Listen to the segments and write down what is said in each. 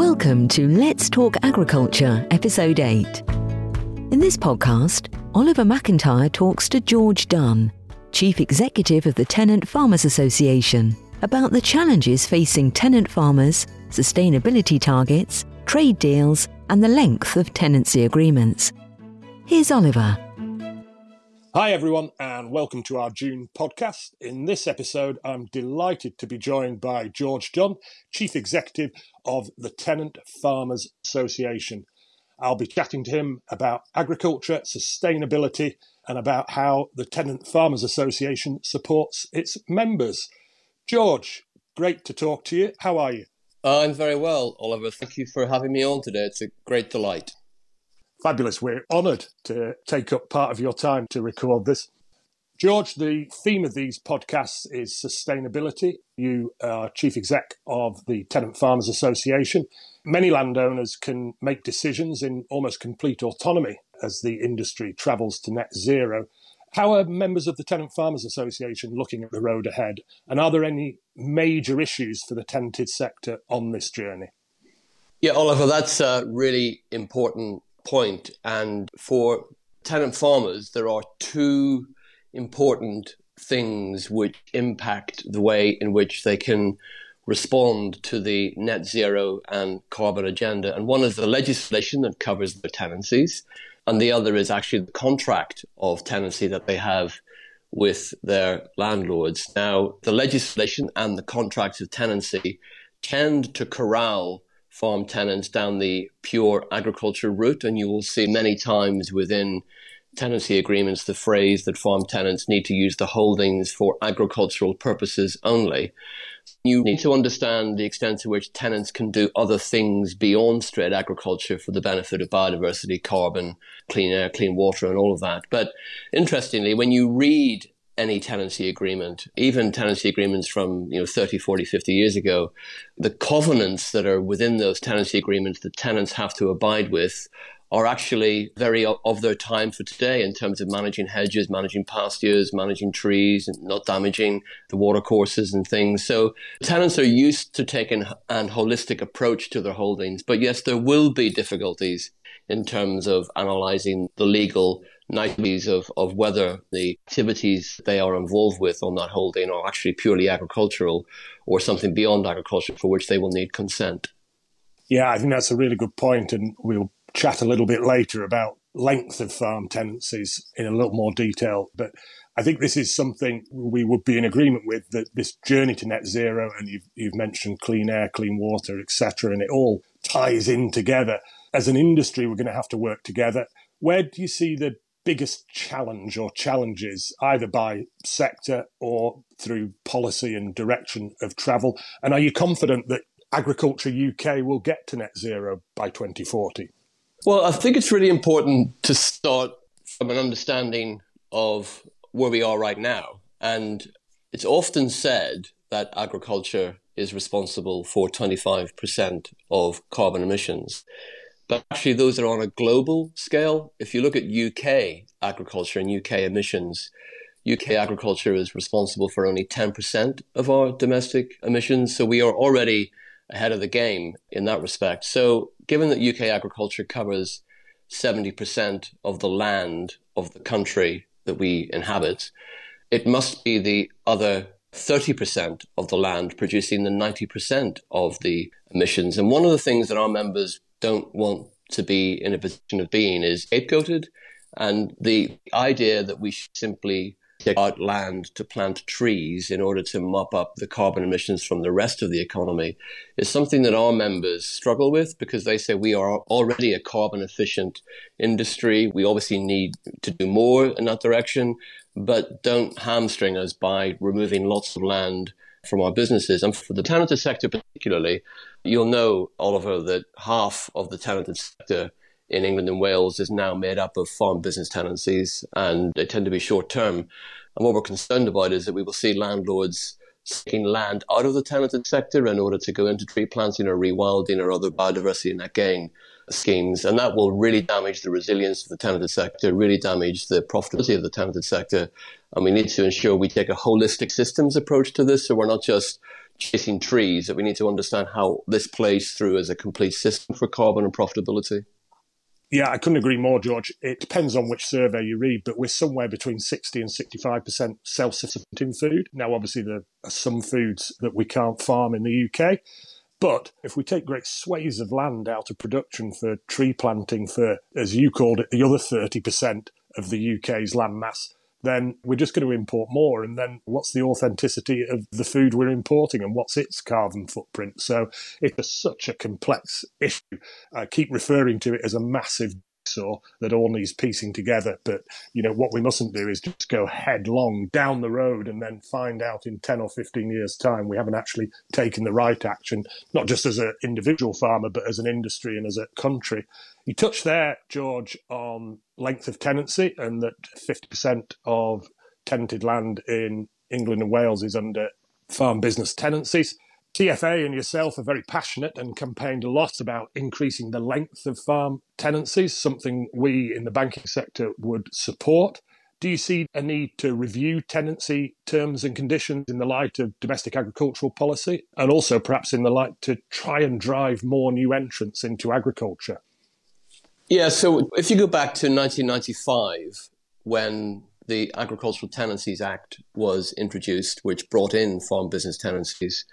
Welcome to Let's Talk Agriculture, Episode 8. In this podcast, Oliver McIntyre talks to George Dunn, Chief Executive of the Tenant Farmers Association, about the challenges facing tenant farmers, sustainability targets, trade deals, and the length of tenancy agreements. Here's Oliver. Hi, everyone, and welcome to our June podcast. In this episode, I'm delighted to be joined by George Dunn, Chief Executive of the Tenant Farmers Association. I'll be chatting to him about agriculture, sustainability, and about how the Tenant Farmers Association supports its members. George, great to talk to you. How are you? I'm very well, Oliver. Thank you for having me on today. It's a great delight. Fabulous. We're honoured to take up part of your time to record this. George, the theme of these podcasts is sustainability. You are chief exec of the Tenant Farmers Association. Many landowners can make decisions in almost complete autonomy as the industry travels to net zero. How are members of the Tenant Farmers Association looking at the road ahead? And are there any major issues for the tenanted sector on this journey? Yeah, Oliver, that's a really important point. And for tenant farmers, there are two important things which impact the way in which they can respond to the net zero and carbon agenda. And one is the legislation that covers the tenancies, and the other is actually the contract of tenancy that they have with their landlords. Now, the legislation and the contracts of tenancy tend to corral farm tenants down the pure agriculture route, and you will see many times within tenancy agreements the phrase that farm tenants need to use the holdings for agricultural purposes only. You need to understand the extent to which tenants can do other things beyond straight agriculture for the benefit of biodiversity, carbon, clean air, clean water, and all of that. But interestingly, when you read any tenancy agreement, even tenancy agreements from you know 30, 40, 50 years ago, the covenants that are within those tenancy agreements that tenants have to abide with are actually very of their time for today in terms of managing hedges, managing pastures, managing trees, and not damaging the watercourses and things. So tenants are used to taking an holistic approach to their holdings. But yes, there will be difficulties in terms of analyzing the legal niceties of, of whether the activities they are involved with on that holding are actually purely agricultural or something beyond agriculture for which they will need consent. Yeah, I think that's a really good point, and we'll chat a little bit later about length of farm tenancies in a little more detail. But I think this is something we would be in agreement with that this journey to net zero, and you've, you've mentioned clean air, clean water, etc., and it all ties in together. As an industry, we're going to have to work together. Where do you see the biggest challenge or challenges, either by sector or through policy and direction of travel? And are you confident that Agriculture UK will get to net zero by 2040? Well, I think it's really important to start from an understanding of where we are right now. And it's often said that agriculture is responsible for 25% of carbon emissions. But actually, those are on a global scale. If you look at UK agriculture and UK emissions, UK agriculture is responsible for only 10% of our domestic emissions. So we are already ahead of the game in that respect. So, given that UK agriculture covers 70% of the land of the country that we inhabit, it must be the other 30% of the land producing the 90% of the emissions. And one of the things that our members don't want to be in a position of being is scapegoated. And the idea that we should simply take out land to plant trees in order to mop up the carbon emissions from the rest of the economy is something that our members struggle with because they say we are already a carbon efficient industry. We obviously need to do more in that direction, but don't hamstring us by removing lots of land from our businesses. And for the tenanted sector particularly, you'll know, Oliver, that half of the tenanted sector in England and Wales is now made up of farm business tenancies, and they tend to be short term. And what we're concerned about is that we will see landlords taking land out of the tenanted sector in order to go into tree planting or rewilding or other biodiversity net gain schemes. And that will really damage the resilience of the tenanted sector, really damage the profitability of the tenanted sector. And we need to ensure we take a holistic systems approach to this. So we're not just chasing trees, that we need to understand how this plays through as a complete system for carbon and profitability? Yeah, I couldn't agree more, George. It depends on which survey you read, but we're somewhere between 60 and 65% self sufficient in food. Now, obviously, there are some foods that we can't farm in the UK. But if we take great swathes of land out of production for tree planting for, as you called it, the other 30% of the UK's land mass, then we're just going to import more. And then what's the authenticity of the food we're importing and what's its carbon footprint? So it's such a complex issue. I keep referring to it as a massive jigsaw that all needs piecing together. But, you know, what we mustn't do is just go headlong down the road and then find out in 10 or 15 years' time we haven't actually taken the right action, not just as an individual farmer, but as an industry and as a country. You touched there, George, on length of tenancy and that 50% of tenanted land in England and Wales is under farm business tenancies. TFA and yourself are very passionate and campaigned a lot about increasing the length of farm tenancies, something we in the banking sector would support. Do you see a need to review tenancy terms and conditions in the light of domestic agricultural policy and also perhaps in the light to try and drive more new entrants into agriculture? Yeah, so if you go back to 1995, when the Agricultural Tenancies Act was introduced, which brought in farm business tenancies,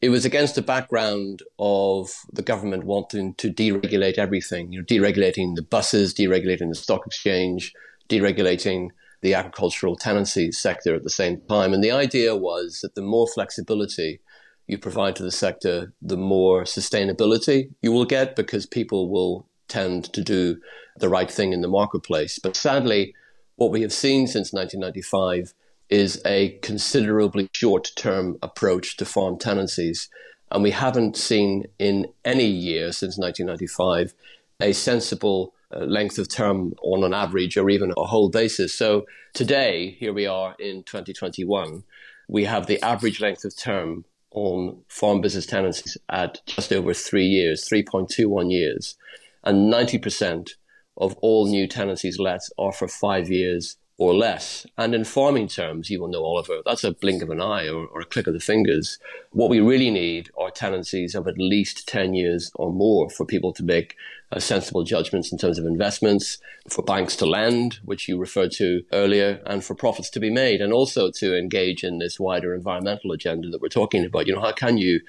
it was against the background of the government wanting to deregulate everything, you know, deregulating the buses, deregulating the stock exchange, deregulating the agricultural tenancy sector at the same time. And the idea was that the more flexibility you provide to the sector, the more sustainability you will get because people will tend to do the right thing in the marketplace. But sadly, what we have seen since 1995 is a considerably short term approach to farm tenancies. And we haven't seen in any year since 1995 a sensible uh, length of term on an average or even a whole basis. So today, here we are in 2021, we have the average length of term on farm business tenancies at just over three years, 3.21 years. And 90% of all new tenancies let are for five years or less. And in farming terms, you will know, Oliver, that's a blink of an eye or, or, a click of the fingers. What we really need are tenancies of at least 10 years or more for people to make uh, sensible judgments in terms of investments, for banks to lend, which you referred to earlier, and for profits to be made, and also to engage in this wider environmental agenda that we're talking about. You know, how can you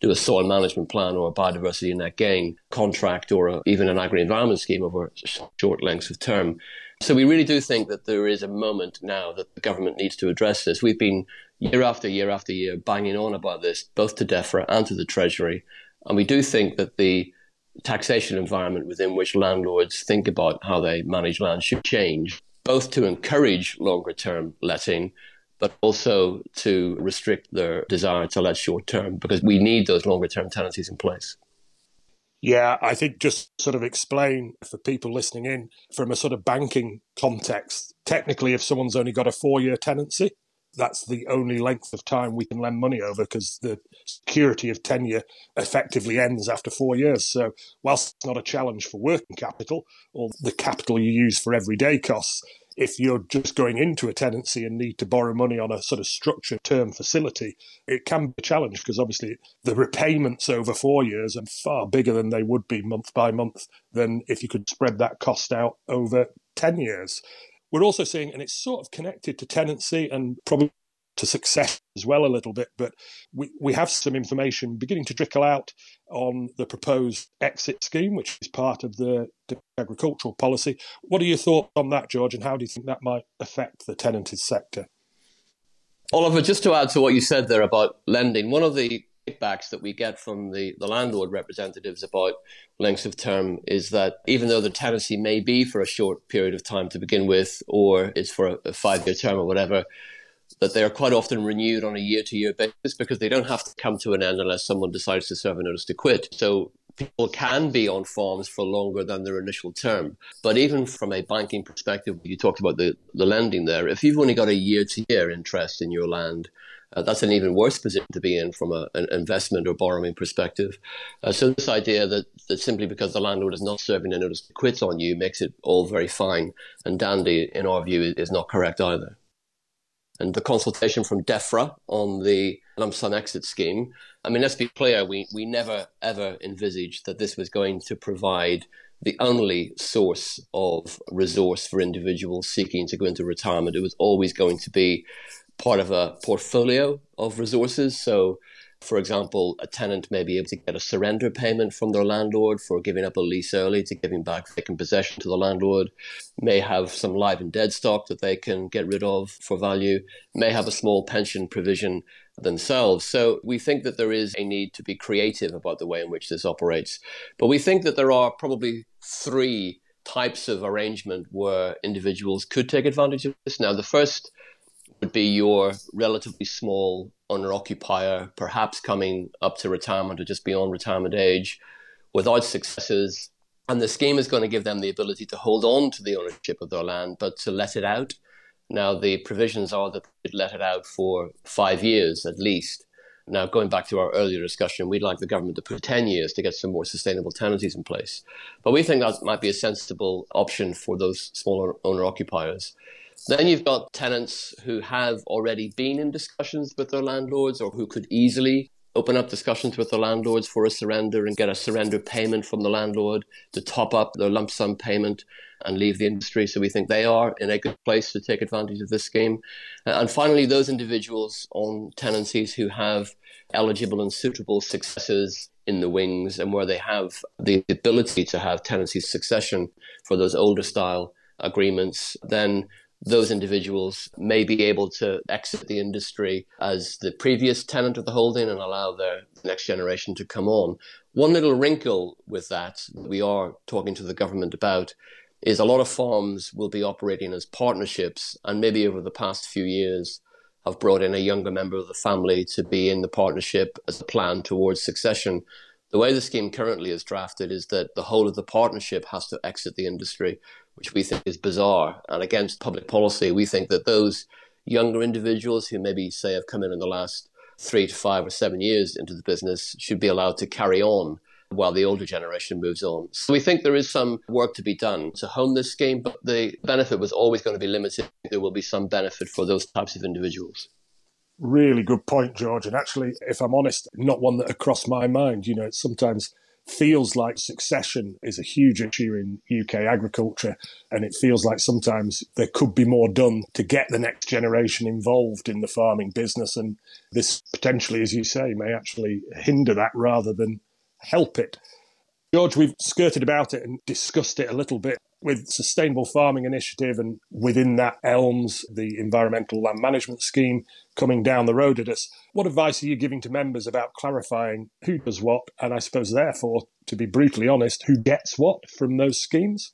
do a soil management plan or a biodiversity net gain contract or a, even an agri-environment scheme over short lengths of term? So we really do think that there is a moment now that the government needs to address this. We've been year after year after year banging on about this, both to DEFRA and to the Treasury. And we do think that the taxation environment within which landlords think about how they manage land should change, both to encourage longer term letting, but also to restrict their desire to let short term, because we need those longer term tenancies in place. Yeah, I think just sort of explain for people listening in from a sort of banking context. Technically, if someone's only got a four year tenancy, that's the only length of time we can lend money over because the security of tenure effectively ends after four years. So, whilst it's not a challenge for working capital or the capital you use for everyday costs, if you're just going into a tenancy and need to borrow money on a sort of structured term facility, it can be a challenge because obviously the repayments over four years are far bigger than they would be month by month than if you could spread that cost out over 10 years. We're also seeing, and it's sort of connected to tenancy and probably to success as well a little bit. But we, we have some information beginning to trickle out on the proposed exit scheme, which is part of the, agricultural policy. What are your thoughts on that, George, and how do you think that might affect the tenanted sector? Oliver, just to add to what you said there about lending, one of the kickbacks that we get from the, the landlord representatives about lengths of term is that even though the tenancy may be for a short period of time to begin with, or is for a, a five year term or whatever, that they are quite often renewed on a year to year basis because they don't have to come to an end unless someone decides to serve a notice to quit. So people can be on farms for longer than their initial term. But even from a banking perspective, you talked about the, the lending there. If you've only got a year to year interest in your land, uh, that's an even worse position to be in from a, an investment or borrowing perspective. Uh, so this idea that, that simply because the landlord is not serving a notice to quit on you makes it all very fine and dandy, in our view, is not correct either. And the consultation from DEFRA on the lump sum exit scheme. I mean, let's be clear, we, we never ever envisaged that this was going to provide the only source of resource for individuals seeking to go into retirement. It was always going to be part of a portfolio of resources. So for example, a tenant may be able to get a surrender payment from their landlord for giving up a lease early to giving back vacant possession to the landlord, may have some live and dead stock that they can get rid of for value, may have a small pension provision themselves. So we think that there is a need to be creative about the way in which this operates. But we think that there are probably three types of arrangement where individuals could take advantage of this. Now, the first would be your relatively small owner occupier, perhaps coming up to retirement or just beyond retirement age without successes. And the scheme is going to give them the ability to hold on to the ownership of their land, but to let it out. Now, the provisions are that they let it out for five years at least. Now, going back to our earlier discussion, we'd like the government to put 10 years to get some more sustainable tenancies in place. But we think that might be a sensible option for those smaller owner occupiers. Then you've got tenants who have already been in discussions with their landlords or who could easily open up discussions with the landlords for a surrender and get a surrender payment from the landlord to top up their lump sum payment and leave the industry. So we think they are in a good place to take advantage of this scheme. Uh, and finally, those individuals on tenancies who have eligible and suitable successors in the wings and where they have the ability to have tenancy succession for those older style agreements, then those individuals may be able to exit the industry as the previous tenant of the holding and allow their next generation to come on. One little wrinkle with that, we are talking to the government about is a lot of farms will be operating as partnerships and maybe over the past few years have brought in a younger member of the family to be in the partnership as a plan towards succession. The way the scheme currently is drafted is that the whole of the partnership has to exit the industry, which we think is bizarre and against public policy. We think that those younger individuals who maybe say have come in in the last three to five or seven years into the business should be allowed to carry on while the older generation moves on. So we think there is some work to be done to hone this scheme, but the benefit was always going to be limited. There will be some benefit for those types of individuals. Really good point, George. And actually, if I'm honest, not one that crossed my mind. You know, it sometimes feels like succession is a huge issue in UK agriculture. And it feels like sometimes there could be more done to get the next generation involved in the farming business. And this potentially, as you say, may actually hinder that rather than help it. George, we've skirted about it and discussed it a little bit with Sustainable Farming Initiative and within that ELMS, the Environmental Land Management Scheme, coming down the road at us. What advice are you giving to members about clarifying who does what, and I suppose, therefore, to be brutally honest, who gets what from those schemes?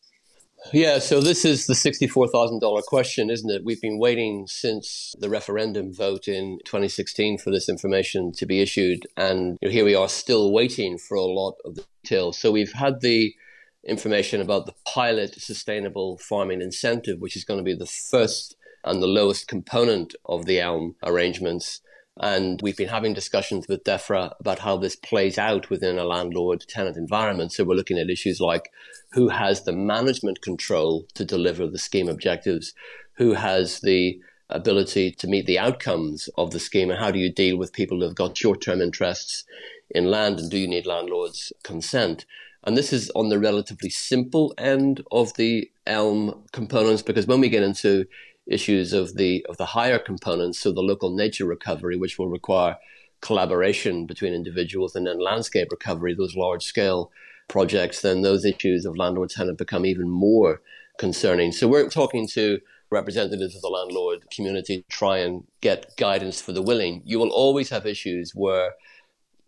Yeah, so this is the $64,000 question, isn't it? We've been waiting since the referendum vote in 2016 for this information to be issued. And here we are still waiting for a lot of the details. So we've had the information about the pilot sustainable farming incentive, which is going to be the first and the lowest component of the ELM arrangements. And we've been having discussions with DEFRA about how this plays out within a landlord tenant environment. So we're looking at issues like who has the management control to deliver the scheme objectives, who has the ability to meet the outcomes of the scheme, and how do you deal with people who have got short term interests in land, and do you need landlords' consent? And this is on the relatively simple end of the ELM components because when we get into issues of the of the higher components, so the local nature recovery, which will require collaboration between individuals, and then landscape recovery, those large scale projects, then those issues of landlord tenant become even more concerning. So we're talking to representatives of the landlord community to try and get guidance for the willing. You will always have issues where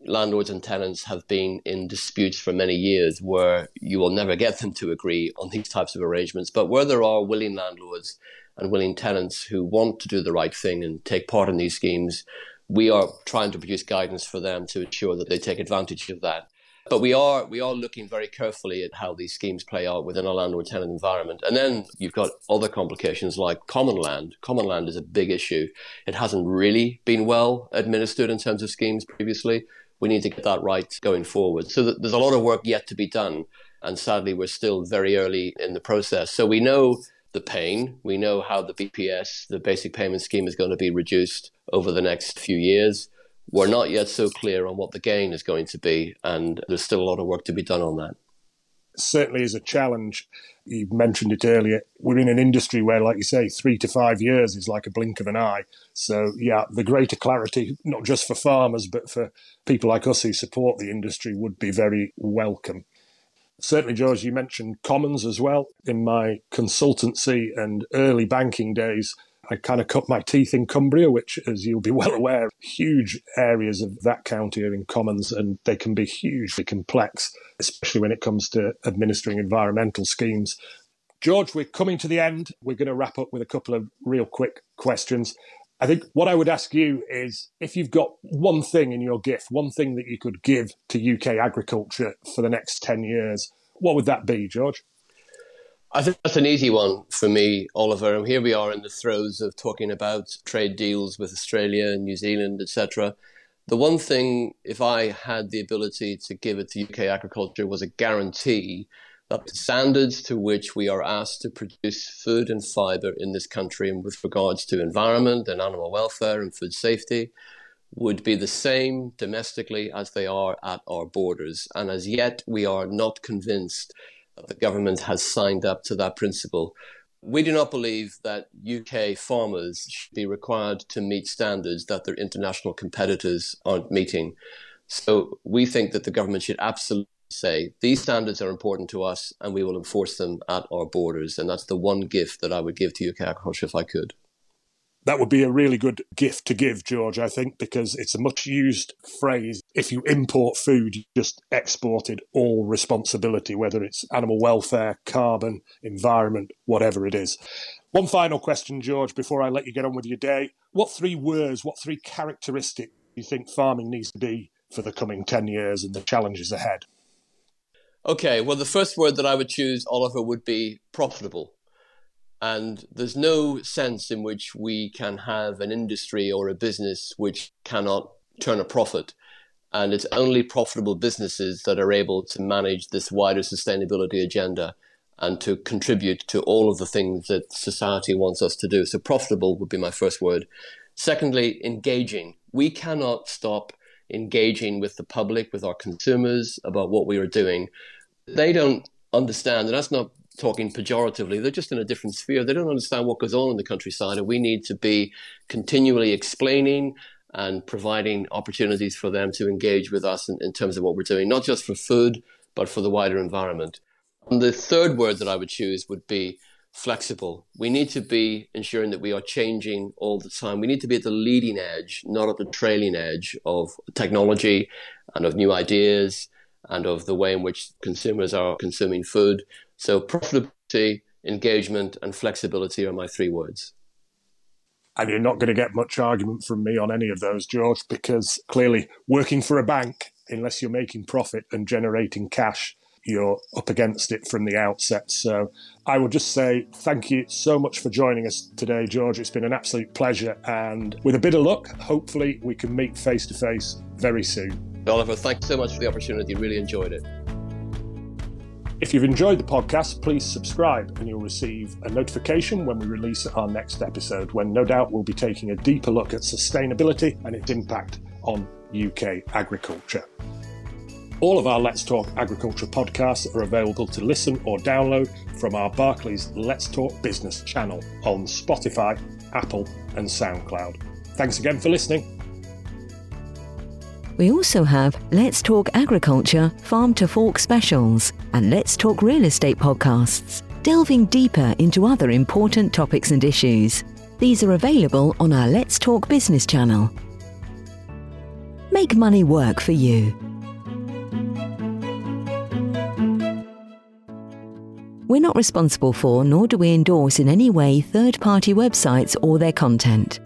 landlords and tenants have been in disputes for many years where you will never get them to agree on these types of arrangements. But where there are willing landlords and willing tenants who want to do the right thing and take part in these schemes, we are trying to produce guidance for them to ensure that they take advantage of that. But we are we are looking very carefully at how these schemes play out within a landlord tenant environment. And then you've got other complications like common land. Common land is a big issue. It hasn't really been well administered in terms of schemes previously. We need to get that right going forward. So there's a lot of work yet to be done. And sadly, we're still very early in the process. So we know the pain. We know how the BPS, the basic payment scheme, is going to be reduced over the next few years. we're not yet so clear on what the gain is going to be, and there's still a lot of work to be done on that. Certainly is a challenge. You mentioned it earlier. We're in an industry where, like you say, three to five years is like a blink of an eye. So, yeah, the greater clarity, not just for farmers, but for people like us who support the industry, would be very welcome. Certainly, George, you mentioned commons as well. In my consultancy and early banking days, I kind of cut my teeth in Cumbria, which, as you'll be well aware, huge areas of that county are in commons and they can be hugely complex, especially when it comes to administering environmental schemes. George, we're coming to the end. We're going to wrap up with a couple of real quick questions. I think what I would ask you is if you've got one thing in your gift, one thing that you could give to UK agriculture for the next 10 years, what would that be, George? I think that's an easy one for me, Oliver. And here we are in the throes of talking about trade deals with Australia and New Zealand, etc. The one thing, if I had the ability to give it to UK agriculture, was a guarantee that the standards to which we are asked to produce food and fibre in this country, and with regards to environment and animal welfare and food safety, would be the same domestically as they are at our borders. And as yet, we are not convinced the government has signed up to that principle. We do not believe that UK farmers should be required to meet standards that their international competitors aren't meeting. So we think that the government should absolutely say these standards are important to us and we will enforce them at our borders. And that's the one gift that I would give to UK agriculture if I could that would be a really good gift to give, George, I think, because it's a much used phrase. If you import food, you just exported all responsibility, whether it's animal welfare, carbon, environment, whatever it is. One final question, George, before I let you get on with your day. What three words, what three characteristics do you think farming needs to be for the coming 10 years and the challenges ahead? Okay, well, the first word that I would choose, Oliver, would be profitable. And there's no sense in which we can have an industry or a business which cannot turn a profit. And it's only profitable businesses that are able to manage this wider sustainability agenda and to contribute to all of the things that society wants us to do. So, profitable would be my first word. Secondly, engaging. We cannot stop engaging with the public, with our consumers about what we are doing. They don't understand, and that's not talking pejoratively. They're just in a different sphere. They don't understand what goes on in the countryside, and we need to be continually explaining and providing opportunities for them to engage with us in, in terms of what we're doing, not just for food, but for the wider environment. And the third word that I would choose would be flexible. We need to be ensuring that we are changing all the time. We need to be at the leading edge, not at the trailing edge of technology and of new ideas and of the way in which consumers are consuming food. So profitability, engagement, and flexibility are my three words. And you're not going to get much argument from me on any of those, George, because clearly working for a bank, unless you're making profit and generating cash, you're up against it from the outset. So I will just say thank you so much for joining us today, George. It's been an absolute pleasure. And with a bit of luck, hopefully we can meet face to face very soon. Oliver, thanks so much for the opportunity. Really enjoyed it. If you've enjoyed the podcast, please subscribe and you'll receive a notification when we release our next episode, when no doubt we'll be taking a deeper look at sustainability and its impact on UK agriculture. All of our Let's Talk Agriculture podcasts are available to listen or download from our Barclays Let's Talk Business channel on Spotify, Apple, and SoundCloud. Thanks again for listening. We also have Let's Talk Agriculture Farm to Fork specials and Let's Talk Real Estate podcasts, delving deeper into other important topics and issues. These are available on our Let's Talk Business channel. Make money work for you. We're not responsible for, nor do we endorse in any way third party websites or their content.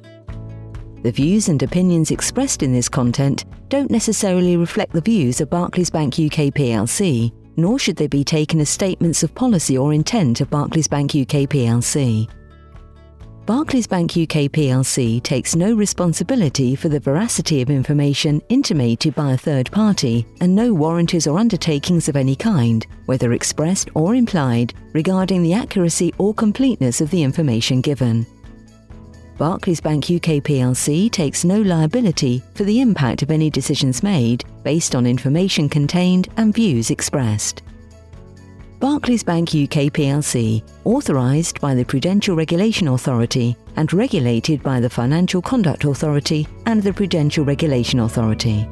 The views and opinions expressed in this content don't necessarily reflect the views of Barclays Bank UK plc, nor should they be taken as statements of policy or intent of Barclays Bank UK plc. Barclays Bank UK plc takes no responsibility for the veracity of information intimated by a third party and no warranties or undertakings of any kind, whether expressed or implied, regarding the accuracy or completeness of the information given. Barclays Bank UK plc takes no liability for the impact of any decisions made based on information contained and views expressed. Barclays Bank UK plc, authorised by the Prudential Regulation Authority and regulated by the Financial Conduct Authority and the Prudential Regulation Authority.